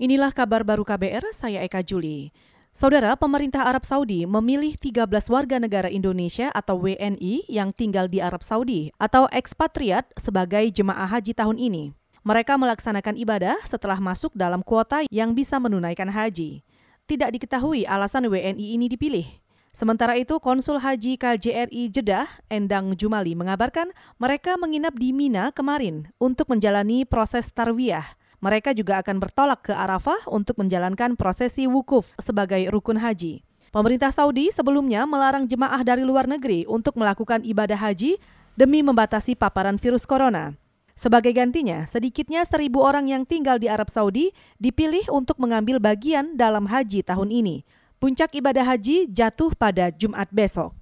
Inilah kabar baru KBR, saya Eka Juli. Saudara, pemerintah Arab Saudi memilih 13 warga negara Indonesia atau WNI yang tinggal di Arab Saudi atau ekspatriat sebagai jemaah haji tahun ini. Mereka melaksanakan ibadah setelah masuk dalam kuota yang bisa menunaikan haji. Tidak diketahui alasan WNI ini dipilih. Sementara itu, Konsul Haji KJRI Jeddah, Endang Jumali, mengabarkan mereka menginap di Mina kemarin untuk menjalani proses tarwiyah mereka juga akan bertolak ke Arafah untuk menjalankan prosesi wukuf sebagai rukun haji. Pemerintah Saudi sebelumnya melarang jemaah dari luar negeri untuk melakukan ibadah haji demi membatasi paparan virus corona. Sebagai gantinya, sedikitnya seribu orang yang tinggal di Arab Saudi dipilih untuk mengambil bagian dalam haji tahun ini. Puncak ibadah haji jatuh pada Jumat besok.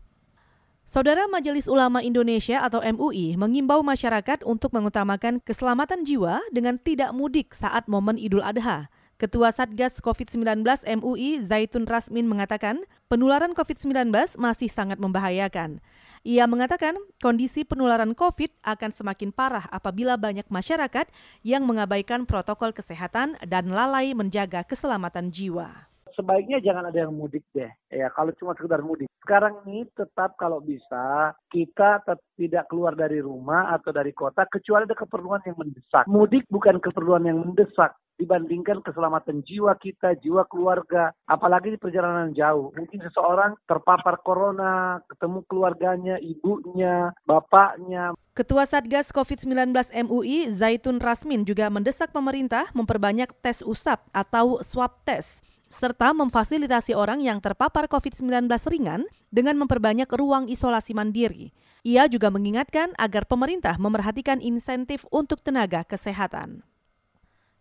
Saudara Majelis Ulama Indonesia atau MUI mengimbau masyarakat untuk mengutamakan keselamatan jiwa dengan tidak mudik saat momen Idul Adha. Ketua Satgas COVID-19 MUI Zaitun Rasmin mengatakan penularan COVID-19 masih sangat membahayakan. Ia mengatakan kondisi penularan COVID akan semakin parah apabila banyak masyarakat yang mengabaikan protokol kesehatan dan lalai menjaga keselamatan jiwa sebaiknya jangan ada yang mudik deh. Ya, kalau cuma sekedar mudik. Sekarang ini tetap kalau bisa kita tidak keluar dari rumah atau dari kota kecuali ada keperluan yang mendesak. Mudik bukan keperluan yang mendesak dibandingkan keselamatan jiwa kita, jiwa keluarga, apalagi di perjalanan jauh. Mungkin seseorang terpapar corona, ketemu keluarganya, ibunya, bapaknya. Ketua Satgas COVID-19 MUI Zaitun Rasmin juga mendesak pemerintah memperbanyak tes usap atau swab test serta memfasilitasi orang yang terpapar COVID-19 ringan dengan memperbanyak ruang isolasi mandiri. Ia juga mengingatkan agar pemerintah memerhatikan insentif untuk tenaga kesehatan.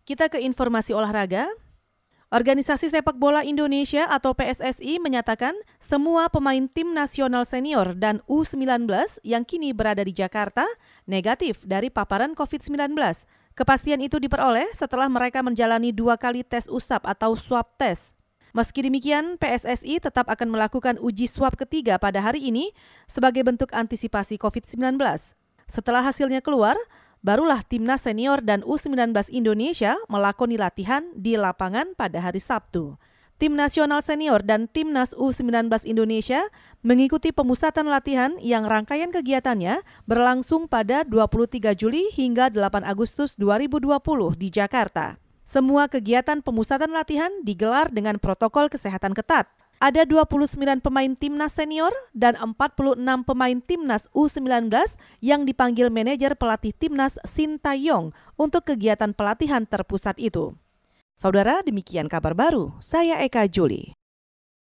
Kita ke informasi olahraga. Organisasi Sepak Bola Indonesia atau PSSI menyatakan semua pemain tim nasional senior dan U19 yang kini berada di Jakarta negatif dari paparan COVID-19 Kepastian itu diperoleh setelah mereka menjalani dua kali tes usap atau swab test. Meski demikian, PSSI tetap akan melakukan uji swab ketiga pada hari ini sebagai bentuk antisipasi COVID-19. Setelah hasilnya keluar, barulah timnas senior dan U19 Indonesia melakoni latihan di lapangan pada hari Sabtu. Tim nasional senior dan timnas U19 Indonesia mengikuti pemusatan latihan yang rangkaian kegiatannya berlangsung pada 23 Juli hingga 8 Agustus 2020 di Jakarta. Semua kegiatan pemusatan latihan digelar dengan protokol kesehatan ketat. Ada 29 pemain timnas senior dan 46 pemain timnas U19 yang dipanggil manajer pelatih timnas Sintayong untuk kegiatan pelatihan terpusat itu. Saudara, demikian kabar baru. Saya Eka Juli.